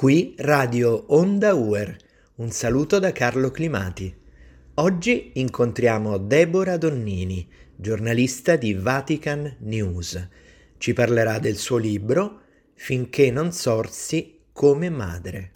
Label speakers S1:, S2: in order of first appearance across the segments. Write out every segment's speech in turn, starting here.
S1: Qui Radio Onda Uer. Un saluto da Carlo Climati. Oggi incontriamo Deborah Donnini, giornalista di Vatican News. Ci parlerà del suo libro Finché non sorsi come madre.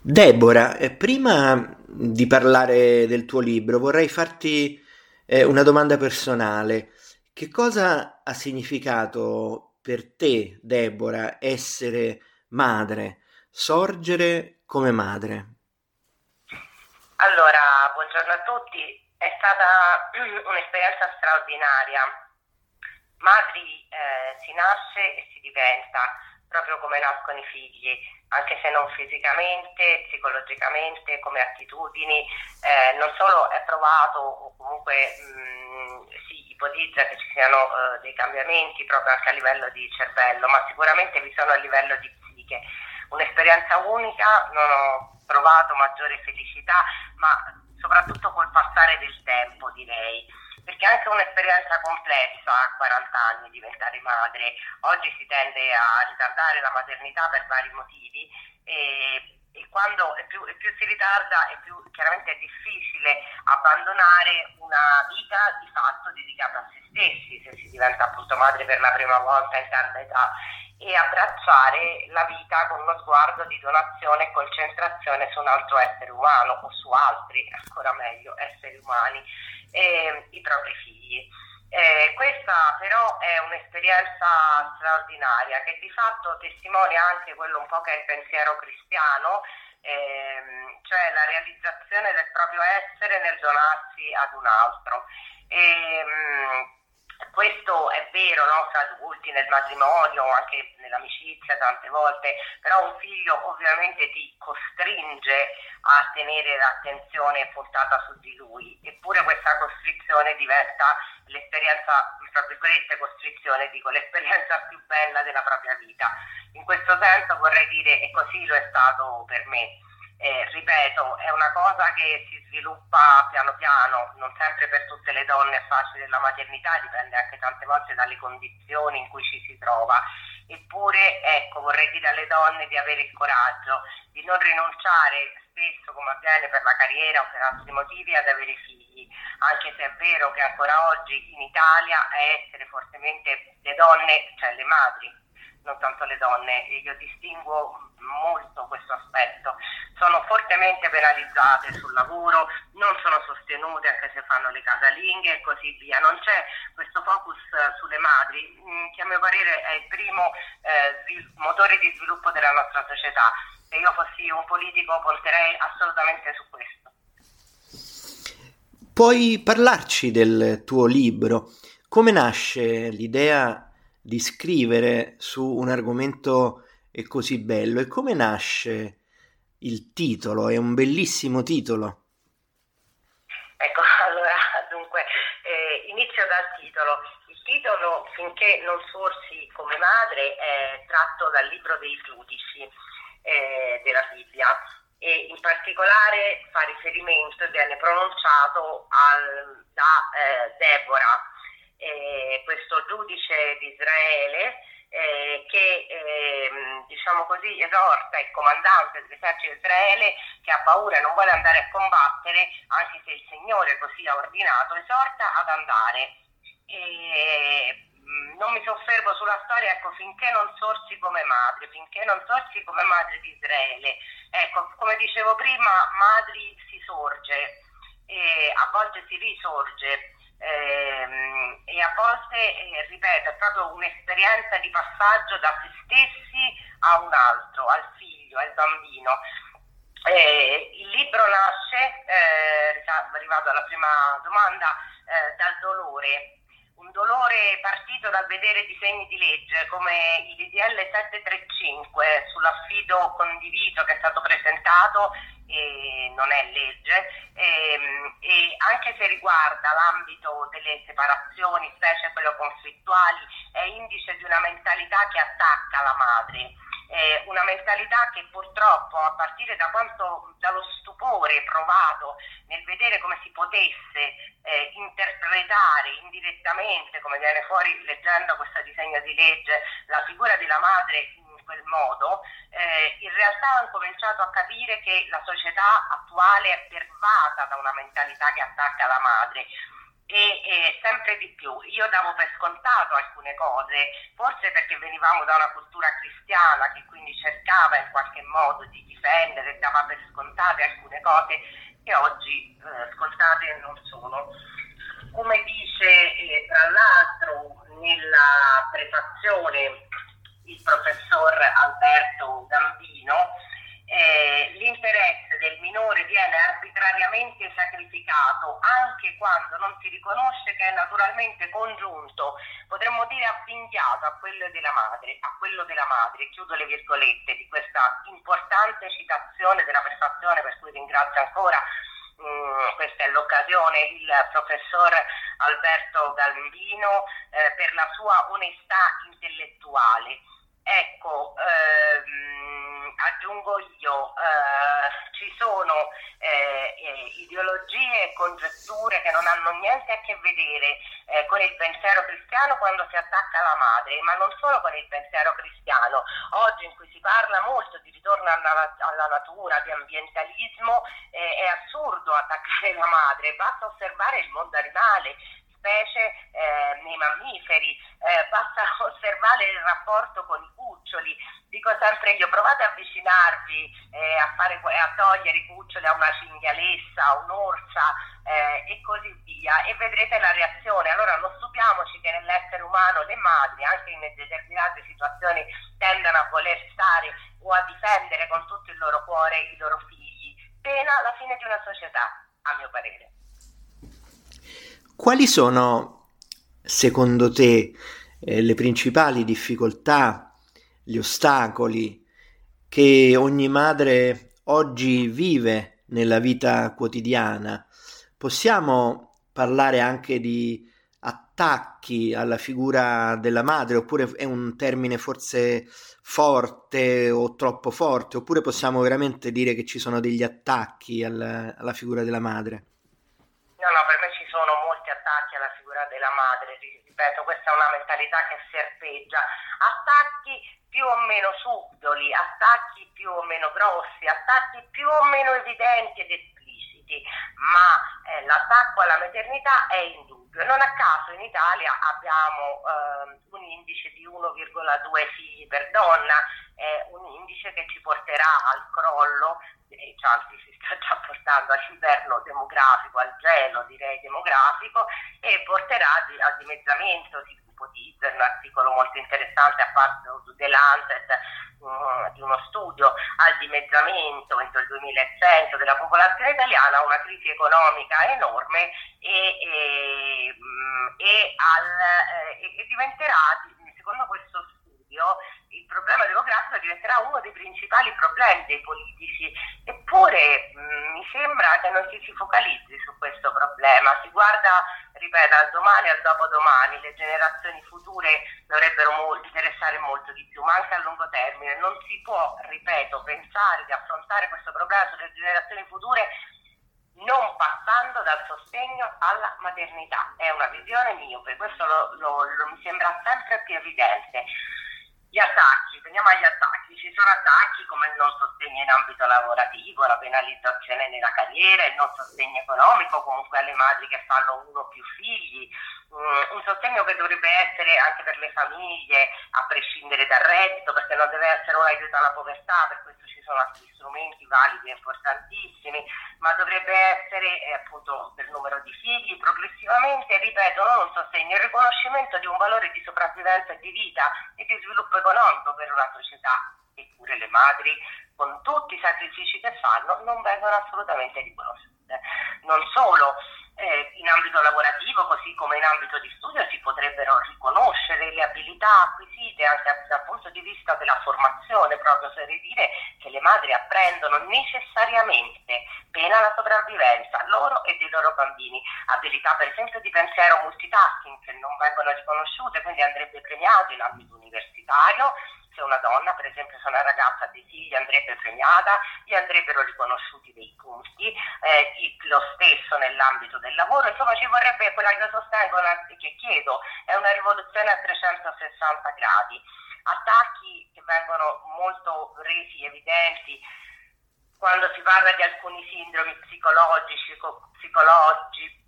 S1: Deborah, eh, prima di parlare del tuo libro vorrei farti eh, una domanda personale. Che cosa ha significato per te, Deborah, essere madre, sorgere come madre?
S2: Allora, buongiorno a tutti. È stata un'esperienza straordinaria. Madri eh, si nasce e si diventa proprio come nascono i figli, anche se non fisicamente, psicologicamente, come attitudini, eh, non solo è provato o comunque mh, mm, si ipotizza che ci siano eh, dei cambiamenti proprio anche a livello di cervello, ma sicuramente vi sono a livello di psiche. Un'esperienza unica, non ho provato maggiore felicità, ma soprattutto col passare del tempo direi perché è anche un'esperienza complessa a 40 anni diventare madre. Oggi si tende a ritardare la maternità per vari motivi e, e quando e più, e più, si ritarda e più chiaramente è difficile abbandonare una vita di fatto dedicata a se stessi se si diventa appunto madre per la prima volta in tarda età e abbracciare la vita con uno sguardo di donazione e concentrazione su un altro essere umano o su altri, ancora meglio, esseri umani eh, i propri figli. Eh, questa però è un'esperienza straordinaria che di fatto testimonia anche quello un po' che è il pensiero cristiano, ehm, cioè la realizzazione del proprio essere nel donarsi ad un altro. E, ehm, questo è vero no? fra adulti, nel matrimonio, anche nell'amicizia tante volte, però un figlio ovviamente ti costringe a tenere l'attenzione puntata su di lui, eppure questa costrizione diventa l'esperienza, tra virgolette costrizione, dico l'esperienza più bella della propria vita. In questo senso vorrei dire, e così lo è stato per me, eh, ripeto, è una cosa che si sviluppa piano piano, non sempre per tutte le donne è facile la maternità, dipende anche tante volte dalle condizioni in cui ci si trova. Eppure, ecco, vorrei dire alle donne di avere il coraggio, di non rinunciare spesso, come avviene per la carriera o per altri motivi, ad avere figli, anche se è vero che ancora oggi in Italia a essere fortemente le donne, cioè le madri, non tanto le donne, io distinguo molto questo aspetto, sono fortemente penalizzate sul lavoro, non sono sostenute anche se fanno le casalinghe e così via, non c'è questo focus sulle madri mm, che a mio parere è il primo eh, motore di sviluppo della nostra società. Se io fossi un politico punterei assolutamente su questo.
S1: Puoi parlarci del tuo libro? Come nasce l'idea di scrivere su un argomento così bello e come nasce il titolo? È un bellissimo titolo.
S2: Ecco, allora, dunque, eh, inizio dal titolo. Il titolo, finché non sorsi come madre, è tratto dal libro dei giudici eh, della Bibbia e in particolare fa riferimento e viene pronunciato al, da eh, Deborah, eh, questo giudice di Israele eh, che ehm, diciamo così esorta il comandante dell'esercito di Israele che ha paura e non vuole andare a combattere anche se il Signore così ha ordinato esorta ad andare. E, mm, non mi soffermo sulla storia ecco finché non sorsi come madre finché non sorsi come madre di Israele. Ecco come dicevo prima madri si sorge a volte si risorge ehm, e a volte, eh, ripeto, è proprio un'esperienza di passaggio da se stessi a un altro, al figlio, al bambino. Eh, il libro nasce, eh, arrivato alla prima domanda, eh, dal dolore, un dolore partito dal vedere disegni di legge come il DDL 735 sull'affido condiviso che è stato presentato e non è legge. E, ehm, e anche se riguarda l'ambito delle separazioni, specie quelle conflittuali, è indice di una mentalità che attacca la madre. Eh, una mentalità che purtroppo a partire da quanto, dallo stupore provato nel vedere come si potesse eh, interpretare indirettamente, come viene fuori leggendo questo disegno di legge, la figura della madre quel modo, eh, in realtà hanno cominciato a capire che la società attuale è pervasa da una mentalità che attacca la madre e, e, sempre di più. Io davo per scontato alcune cose, forse perché venivamo da una cultura cristiana che quindi cercava in qualche modo di difendere, dava per scontate alcune cose che oggi eh, scontate non sono. Come dice eh, tra l'altro nella prefazione il professor Alberto Gambino, eh, l'interesse del minore viene arbitrariamente sacrificato anche quando non si riconosce che è naturalmente congiunto, potremmo dire avvinghiato a quello della madre, a quello della madre, chiudo le virgolette di questa importante citazione della prestazione per cui ringrazio ancora mm, questa è l'occasione, il professor Alberto Gambino eh, per la sua onestà intellettuale. Ecco, ehm, aggiungo io, eh, ci sono eh, eh, ideologie e congetture che non hanno niente a che vedere eh, con il pensiero cristiano quando si attacca alla madre, ma non solo con il pensiero cristiano. Oggi in cui si parla molto di ritorno alla, alla natura, di ambientalismo, eh, è assurdo attaccare la madre, basta osservare il mondo animale specie eh, nei mammiferi, eh, basta osservare il rapporto con i cuccioli. Dico sempre io, provate a avvicinarvi eh, a, fare, a togliere i cuccioli a una cinghialessa, a un'orsa eh, e così via e vedrete la reazione. Allora non stupiamoci che nell'essere umano le madri, anche in determinate situazioni, tendano a voler stare o a difendere con tutto il loro cuore i loro figli, pena la fine di una società, a mio parere.
S1: Quali sono, secondo te, eh, le principali difficoltà, gli ostacoli che ogni madre oggi vive nella vita quotidiana? Possiamo parlare anche di attacchi alla figura della madre, oppure è un termine forse forte o troppo forte, oppure possiamo veramente dire che ci sono degli attacchi alla, alla figura della madre?
S2: No, no, per me ci sono molti attacchi alla figura della madre, ripeto, questa è una mentalità che serpeggia. Attacchi più o meno subdoli, attacchi più o meno grossi, attacchi più o meno evidenti ed espliciti, ma eh, l'attacco alla maternità è indubbio. Non a caso in Italia abbiamo eh, un indice di 1,2 figli per donna, eh, un indice che ci porterà al crollo e anzi si sta già portando all'inverno demografico, al gelo direi demografico e porterà al dimezzamento, ipotizza un articolo molto interessante a parte The Lancet um, di uno studio al dimezzamento entro il 2100 della popolazione italiana, una crisi economica enorme e, e, mm, e, al, eh, e diventerà, secondo questo studio, il problema demografico diventerà uno dei principali problemi dei politici, eppure mh, mm, mi sembra che non ci si focalizzi su questo problema, si guarda, ripeto, al domani e al dopodomani, le generazioni future dovrebbero mo- interessare molto di più, ma anche a lungo termine non si può, ripeto, pensare di affrontare questo problema sulle generazioni future non passando dal sostegno alla maternità. È una visione miope, questo lo, lo, lo mi sembra sempre più evidente. Gli attacchi, veniamo agli attacchi, ci sono attacchi come il non sostegno in ambito lavorativo, la penalizzazione nella carriera, il non sostegno economico comunque alle madri che fanno uno o più figli, um, un sostegno che dovrebbe essere anche per le famiglie a prescindere dal reddito perché non deve essere un aiuto alla povertà, per questo ci sono altri strumenti validi e importantissimi, ma dovrebbe essere eh, appunto per numero di figli. Progressivamente, ripeto, non un sostegno, il riconoscimento di un valore di sopravvivenza e di vita e di sviluppo economico per una società. Eppure le madri, con tutti i sacrifici che fanno, non vengono assolutamente riconosciute. Non solo, eh, in ambito lavorativo così come in ambito di studio si potrebbero riconoscere le abilità acquisite anche dal punto di vista della formazione, proprio oserei dire che le madri apprendono necessariamente, pena la sopravvivenza, loro e dei loro bambini, abilità per esempio di pensiero multitasking che non vengono riconosciute, quindi andrebbe premiato in ambito universitario se una donna, per esempio se una ragazza ha dei figli andrebbe premiata, gli andrebbero riconosciuti dei punti, eh, lo stesso nell'ambito del lavoro, insomma ci vorrebbe quella che sostengo, che chiedo, è una rivoluzione a 360 gradi. Attacchi che vengono molto resi evidenti quando si parla di alcuni sindromi psicologici, psicologi, eh,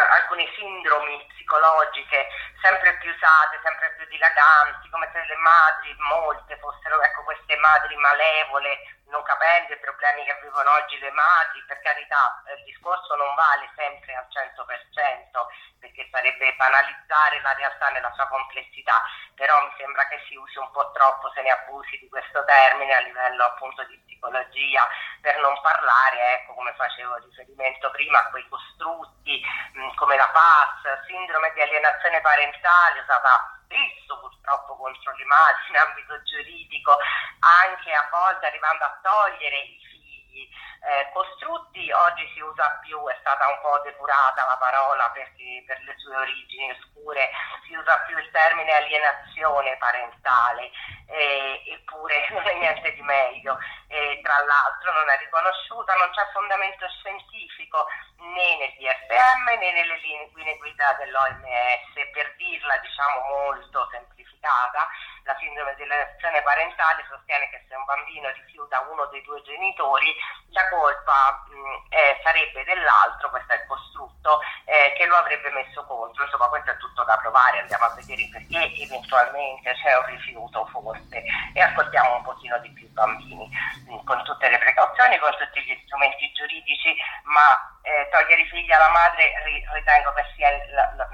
S2: alcune sindromi psicologiche sempre più usate, sempre più dilaganti, come se le madri, molte fossero ecco, queste madri malevole, non capendo i problemi che vivono oggi le madri, per carità il discorso non vale sempre al 100%, perché sarebbe banalizzare la realtà nella sua complessità, però mi sembra che si usi un po' troppo, se ne abusi di questo termine a livello appunto di psicologia, per non parlare, ecco come facevo riferimento prima, a quei costrutti mh, come la PAS, sindrome di alienazione parentale, usata spesso purtroppo contro le madri in ambito giuridico, anche a volte arrivando a togliere i figli eh, costrutti, oggi si usa più, è stata un po' depurata la parola perché per le sue origini oscure, si usa più il termine alienazione parentale, eh, eppure non è niente di meglio, eh, tra l'altro non è riconosciuta, non c'è fondamento scientifico né nel DSM né nelle linee guida dell'OMS, per dirla diciamo molto semplificata, la sindrome dell'alienazione parentale sostiene che se un bambino rifiuta uno dei due genitori, la colpa mh, eh, sarebbe dell'altro, questo è il costrutto, eh, che lo avrebbe messo contro. Insomma, questo è tutto da provare, andiamo a vedere perché eventualmente c'è un rifiuto forse e ascoltiamo un pochino di più i bambini, mh, con tutte le precauzioni, con tutti gli strumenti giuridici, ma eh, togliere i figli alla madre ritengo che sia la, la,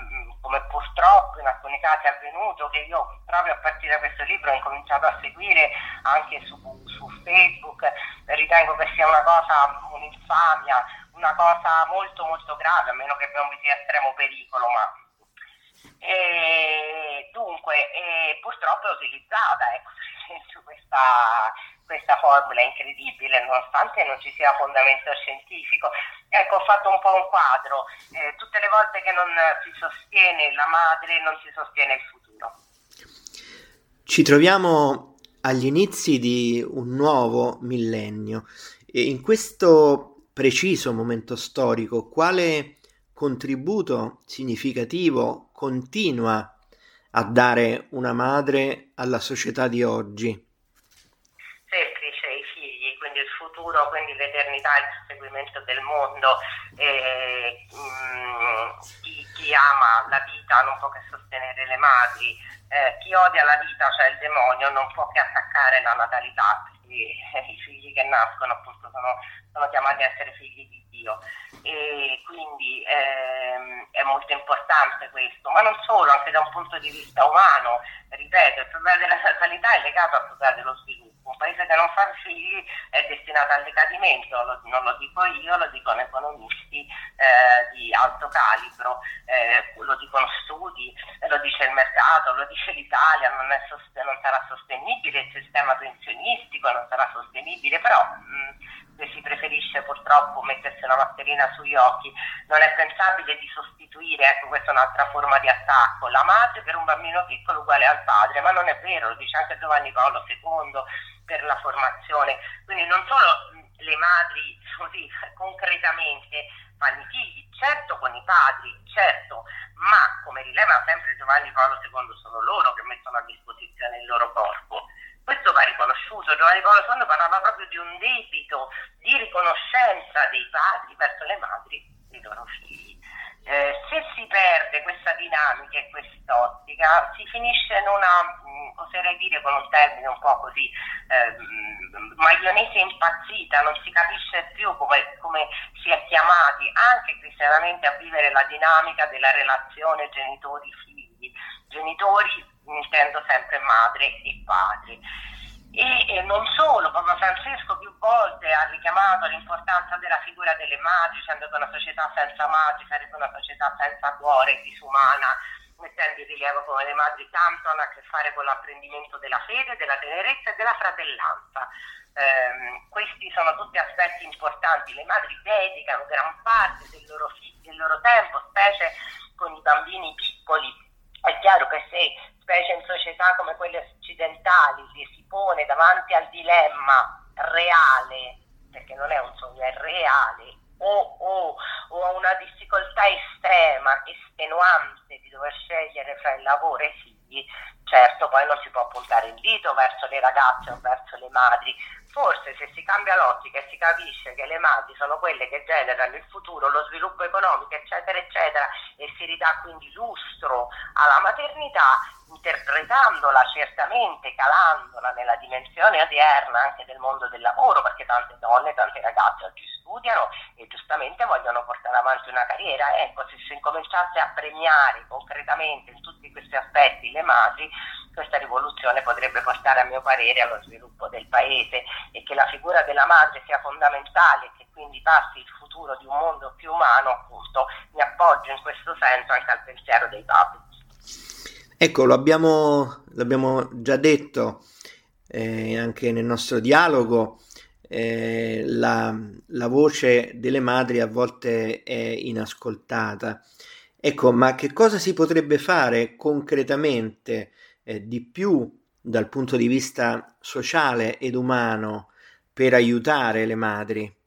S2: casi è avvenuto, che io proprio a partire da questo libro ho incominciato a seguire anche su, su Facebook, ritengo che sia una cosa, un'infamia, una cosa molto molto grave, a meno che non vi sia estremo pericolo, ma e dunque e purtroppo è utilizzata ecco, questa, questa formula incredibile nonostante non ci sia fondamento scientifico. Ecco ho fatto un po' un quadro. Eh, tutte le volte che non si sostiene la madre non si sostiene il futuro.
S1: Ci troviamo agli inizi di un nuovo millennio. E in questo preciso momento storico quale contributo significativo continua a dare una madre alla società di oggi?
S2: Semplice, i figli, quindi il futuro, quindi l'eternità, il seguimento del mondo. Eh, mh, chi, chi, ama la vita non può che sostenere le madri, eh, chi odia la vita, cioè il demonio, non può che attaccare la natalità, perché eh, i figli che nascono appunto sono, sono chiamati a essere figli di Dio e quindi ehm, è molto importante questo, ma non solo, anche da un punto di vista umano, ripeto, il problema della natalità è legato al problema dello sviluppo. Un paese che non fa figli è destinato al decadimento, lo, non lo dico io, lo dicono economisti eh, di alto calibro, eh, lo dicono studi, lo dice il mercato, lo dice l'Italia, non, sost- non sarà sostenibile il sistema pensionistico, non sarà sostenibile, però mh, se si preferisce purtroppo mettersi una mascherina sugli occhi, non è pensabile di sostituire, ecco questa è un'altra forma di attacco, la madre per un bambino piccolo uguale al padre, ma non è vero, lo dice anche Giovanni Paolo II per la formazione, quindi non solo le madri così concretamente fanno i figli, certo con i padri, certo, ma come rileva sempre Giovanni Paolo II sono loro che mettono a disposizione il loro corpo questo va riconosciuto. Giovanni Paolo II parlava proprio di un debito di riconoscenza dei padri verso le madri dei loro figli. Eh, se si perde questa dinamica e quest'ottica, si finisce in una, mh, oserei dire con un termine un po' così, eh, maionese impazzita, non si capisce più come, come si è chiamati anche cristianamente a vivere la dinamica della relazione genitori-figli. Genitori intendo sempre madre e padre. E, e, non solo, Papa Francesco più volte ha richiamato l'importanza della figura delle madri, dicendo che una società senza madri sarebbe una società senza cuore, disumana, mettendo in rilievo come le madri tanto hanno a che fare con l'apprendimento della fede, della tenerezza e della fratellanza. Eh, questi sono tutti aspetti importanti, le madri dedicano gran parte del loro, del loro tempo, specie con i bambini piccoli. È chiaro che se specie in società come quelle occidentali, che si pone davanti al dilemma reale, perché non è un sogno, è reale, o, o, o a una difficoltà estrema, estenuante di dover scegliere fra il lavoro e i figli, certo poi non si può puntare il dito verso le ragazze o verso le madri, Forse se si cambia l'ottica e si capisce che le madri sono quelle che generano il futuro, lo sviluppo economico, eccetera, eccetera, e si ridà quindi lustro alla maternità, interpretandola certamente, calandola nella dimensione odierna anche del mondo del lavoro, perché tante donne, tante ragazze oggi studiano e giustamente vogliono portare avanti una carriera. Ecco, se si incominciasse a premiare concretamente in tutti questi aspetti le madri, questa rivoluzione potrebbe portare a mio parere allo sviluppo del paese e che la figura della madre sia fondamentale e che quindi passi il futuro di un mondo più umano, appunto, mi appoggio in questo senso anche al pensiero dei papi.
S1: Ecco, lo abbiamo, l'abbiamo già detto eh, anche nel nostro dialogo, eh, la, la, voce delle madri a volte è inascoltata. Ecco, ma che cosa si potrebbe fare concretamente eh, di più dal punto di vista sociale ed umano per aiutare le madri?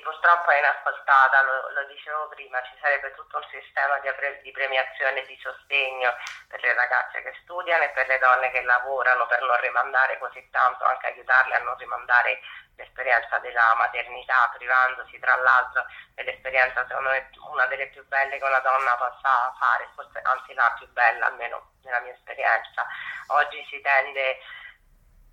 S2: Purtroppo è inascoltata, lo, lo dicevo prima, ci sarebbe tutto un sistema di, di premiazione e di sostegno per le ragazze che studiano e per le donne che lavorano per non rimandare così tanto, anche aiutarle a non rimandare l'esperienza della maternità, privandosi tra l'altro dell'esperienza secondo me una delle più belle che una donna possa fare, forse anzi la più bella almeno nella mia esperienza. Oggi si tende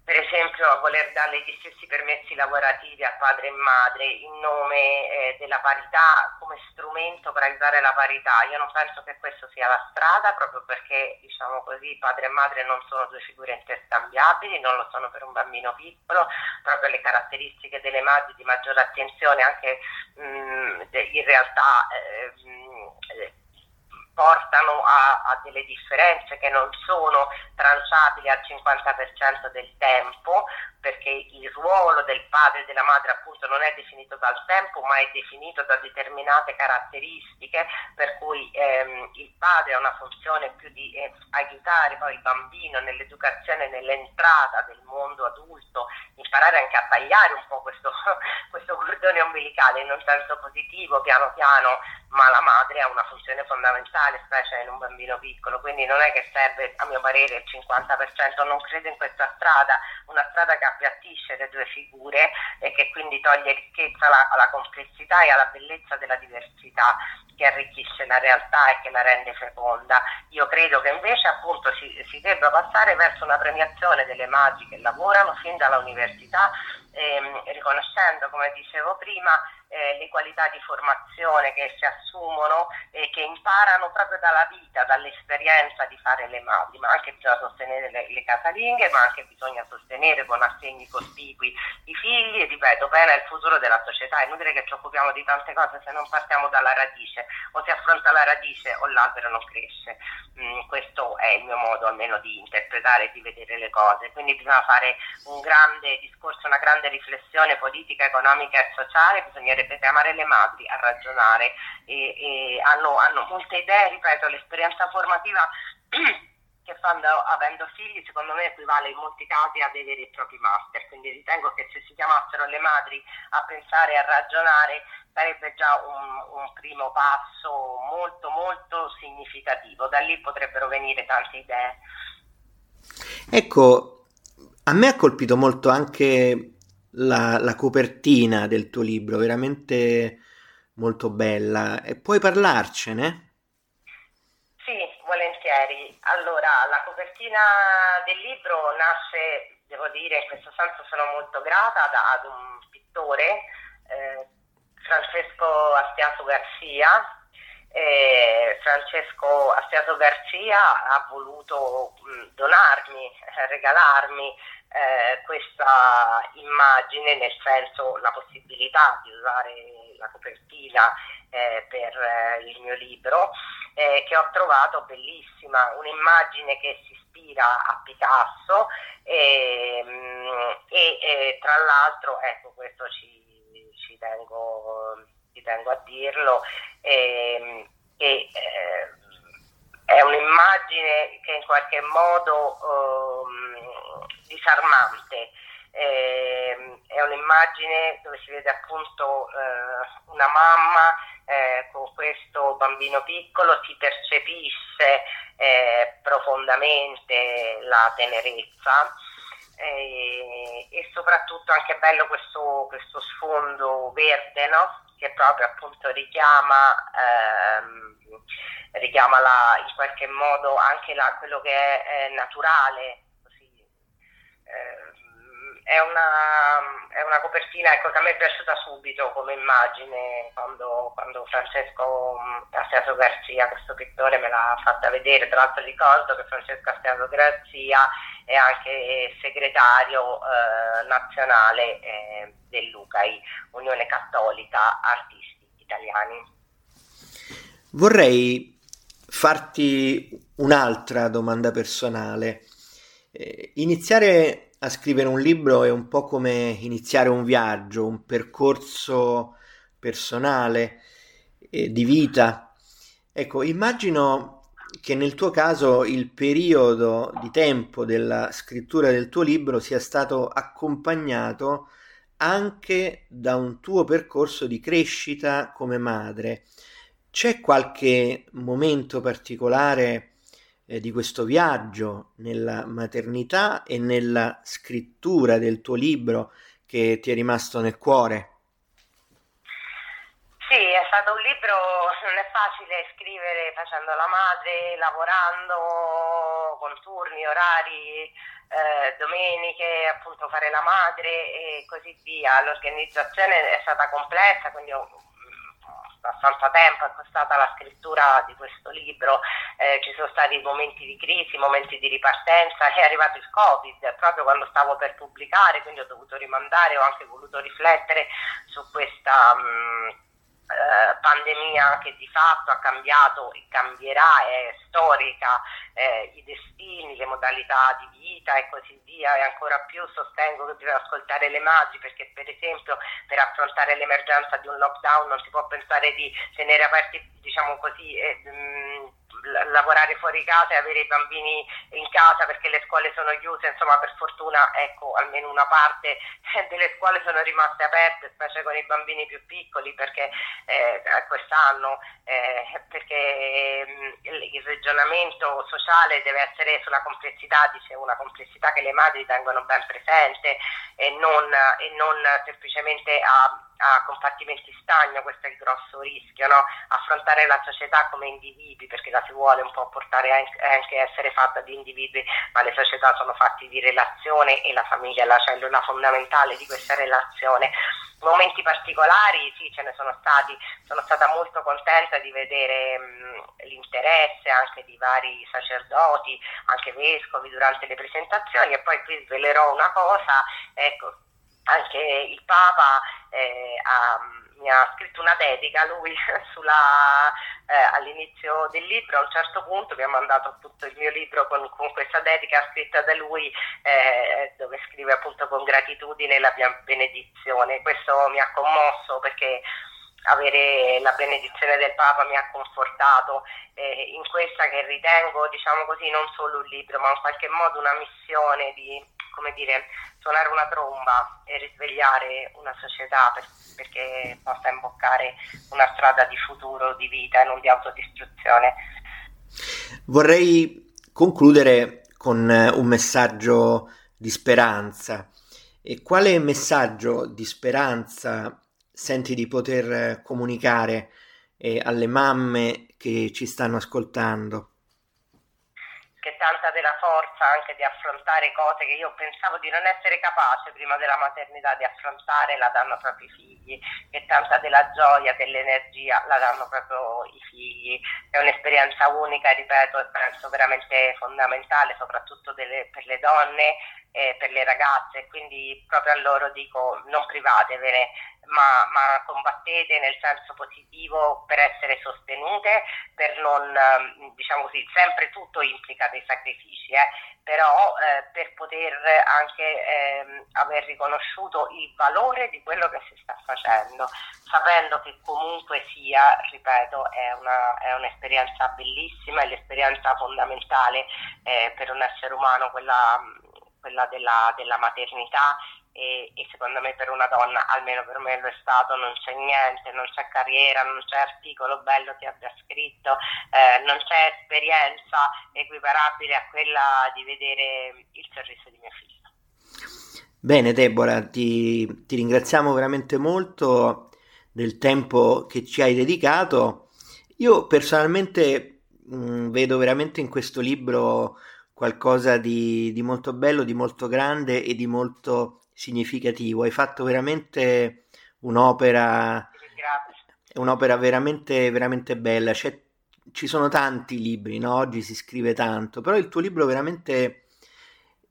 S2: per esempio a voler dare gli stessi permessi lavorativi a padre e madre in nome eh, della parità come strumento per aiutare la parità. Io non penso che questo sia la strada proprio perché diciamo così padre e madre non sono due figure interscambiabili, non lo sono per un bambino piccolo, proprio le caratteristiche delle madri di maggiore attenzione anche mh, mm, in realtà eh, mh, portano a, a, delle differenze che non sono tranciabili al 50% del tempo, perché il ruolo del padre e della madre appunto non è definito dal tempo, ma è definito da determinate caratteristiche, per cui ehm, il padre ha una funzione più di eh, aiutare poi il bambino nell'educazione, nell'entrata del mondo adulto, imparare anche a tagliare un po' questo, questo cordone ombelicale in un senso positivo, piano piano, ma la madre ha una funzione fondamentale, specie in un bambino piccolo, quindi non è che serve a mio parere il 50%, non credo in questa strada, una strada che appiattisce le due figure e che quindi toglie ricchezza alla, alla complessità e alla bellezza della diversità che arricchisce la realtà e che la rende feconda. Io credo che invece appunto si, si debba passare verso una premiazione delle madri che lavorano fin dalla università, ehm, riconoscendo, come dicevo prima, eh, le qualità di formazione che si assumono e che imparano proprio dalla vita, dall'esperienza di fare le madri, ma anche bisogna sostenere le, le casalinghe, ma anche bisogna sostenere con assegni cospicui i figli. E ripeto, pena è il futuro della società, è inutile che ci occupiamo di tante cose se non partiamo dalla radice, o si affronta la radice o l'albero non cresce, mm, questo è il mio modo almeno di interpretare e di vedere le cose, quindi bisogna fare un grande discorso, una grande riflessione politica, economica e sociale, bisogna bisognerebbe chiamare le madri a ragionare e, e hanno, hanno molte idee, ripeto, l'esperienza formativa che fanno avendo figli secondo me equivale in molti casi a dei veri e propri master, quindi ritengo che se si chiamassero le madri a pensare e a ragionare sarebbe già un, un, primo passo molto molto significativo, da lì potrebbero venire tante idee.
S1: Ecco, a me ha colpito molto anche la, la copertina del tuo libro, veramente molto bella. E puoi parlarcene?
S2: Sì, volentieri. Allora, la copertina del libro nasce, devo dire, in questo senso sono molto grata da, ad un pittore, eh, Francesco Astiaso Garcia. Eh, Francesco Astiaso Garcia ha voluto donarmi, regalarmi eh, questa immagine, nel senso la possibilità di usare la copertina eh, per eh, il mio libro, eh, che ho trovato bellissima, un'immagine che si ispira a Picasso ehm, e, e tra l'altro, ecco questo ci, ci, tengo, ci tengo, a dirlo, ehm, e, è un'immagine che in qualche modo um, disarmante. Eh, è un'immagine dove si vede appunto eh, una mamma eh, con questo bambino piccolo, si percepisce eh, profondamente la tenerezza eh, e soprattutto anche bello questo, questo sfondo verde no? che proprio appunto richiama, ehm, richiama la, in qualche modo anche la, quello che è, è naturale. Così, eh, è, una, è, una, copertina ecco, che a me è piaciuta subito come immagine quando, quando Francesco Astiaso Garzia, questo pittore, me l'ha fatta vedere. Tra l'altro ricordo che Francesco Astiaso Garzia è anche segretario eh, nazionale eh, dell'UCAI, Unione Cattolica Artisti Italiani.
S1: Vorrei farti un'altra domanda personale. Eh, iniziare a scrivere un libro è un po' come iniziare un viaggio, un percorso personale, eh, di vita. Ecco, immagino che nel tuo caso il periodo di tempo della scrittura del tuo libro sia stato accompagnato anche da un tuo percorso di crescita come madre. C'è qualche momento particolare eh, di questo viaggio nella maternità e nella scrittura del tuo libro che ti è rimasto nel cuore?
S2: Sì, è stato un libro, non è facile scrivere facendo la madre, lavorando con turni, orari, eh, domeniche, appunto fare la madre e così via. L'organizzazione è stata complessa, quindi ho abbastanza tempo è costata la scrittura di questo libro, eh, ci sono stati momenti di crisi, momenti di ripartenza, è arrivato il Covid proprio quando stavo per pubblicare, quindi ho dovuto rimandare, ho anche voluto riflettere su questa... Mh, eh, pandemia che di fatto ha cambiato e cambierà, è storica, eh, i destini, le modalità di vita e così via e ancora più sostengo che bisogna ascoltare le madri perché per esempio per affrontare l'emergenza di un lockdown non si può pensare di tenere aperti diciamo così eh, mh, lavorare fuori casa e avere i bambini in casa perché le scuole sono chiuse, insomma per fortuna ecco almeno una parte delle scuole sono rimaste aperte, specie con i bambini più piccoli perché eh, quest'anno eh, perché mm, il ragionamento sociale deve essere sulla complessità, dice una complessità che le madri tengono ben presente e non, e non semplicemente a a compartimenti stagno, questo è il grosso rischio, no? affrontare la società come individui, perché la si vuole un po' portare anche essere fatta di individui, ma le società sono fatte di relazione e la famiglia è la cellula fondamentale di questa relazione. Momenti particolari, sì, ce ne sono stati, sono stata molto contenta di vedere mh, l'interesse anche di vari sacerdoti, anche vescovi durante le presentazioni e poi qui svelerò una cosa, ecco, anche il Papa eh, ha, mi ha scritto una dedica lui sulla, eh, all'inizio del libro, a un certo punto mi ha mandato tutto il mio libro con, con questa dedica scritta da lui eh, dove scrive appunto con gratitudine la mia benedizione. Questo mi ha commosso perché avere la benedizione del Papa mi ha confortato eh, in questa che ritengo, diciamo così, non solo un libro, ma in qualche modo una missione di, come dire, suonare una tromba e risvegliare una società per, perché possa imboccare una strada di futuro, di vita e non di autodistruzione.
S1: Vorrei concludere con un messaggio di speranza. E quale messaggio di speranza senti di poter comunicare eh, alle mamme che ci stanno ascoltando?
S2: Che tanta della forza anche di affrontare cose che io pensavo di non essere capace prima della maternità di affrontare la danno proprio i figli, che tanta della gioia, dell'energia la danno proprio i figli. È un'esperienza unica, ripeto, e penso veramente fondamentale, soprattutto delle, per le donne e per le ragazze, quindi proprio a loro dico non privatevene ma, ma, combattete nel senso positivo per essere sostenute, per non, ehm, diciamo così, sempre tutto implica dei sacrifici, eh? però eh, per poter anche eh, aver riconosciuto il valore di quello che si sta facendo, sapendo che comunque sia, ripeto, è, una, è un'esperienza bellissima, è l'esperienza fondamentale eh, per un essere umano, quella, quella della, della maternità e, e, secondo me per una donna, almeno per me lo è stato, non c'è niente, non c'è carriera, non c'è articolo bello che abbia scritto, eh, non c'è esperienza equiparabile a quella di vedere il sorriso di mio figlio.
S1: Bene Deborah, ti, ti ringraziamo veramente molto del tempo che ci hai dedicato. Io personalmente mh, mm, vedo veramente in questo libro qualcosa di, di molto bello, di molto grande e di molto significativo. Hai fatto veramente un'opera, un'opera veramente, veramente bella. C'è, ci sono tanti libri, no? oggi si scrive tanto, però il tuo libro veramente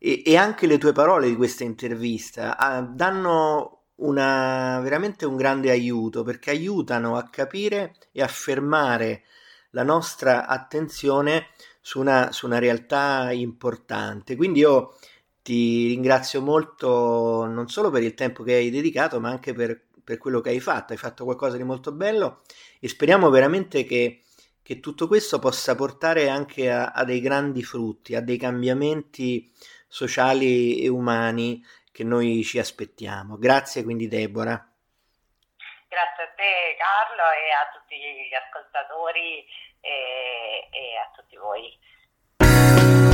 S1: e, e anche le tue parole di questa intervista ah, danno una, veramente un grande aiuto perché aiutano a capire e a fermare la nostra attenzione su una, su una realtà importante. Quindi io ti ringrazio molto non solo per il tempo che hai dedicato, ma anche per, per quello che hai fatto. Hai fatto qualcosa di molto bello e speriamo veramente che, che tutto questo possa portare anche a, a, dei grandi frutti, a dei cambiamenti sociali e umani che noi ci aspettiamo. Grazie quindi Deborah.
S2: Grazie a te Carlo e a tutti gli ascoltatori e, e a tutti voi.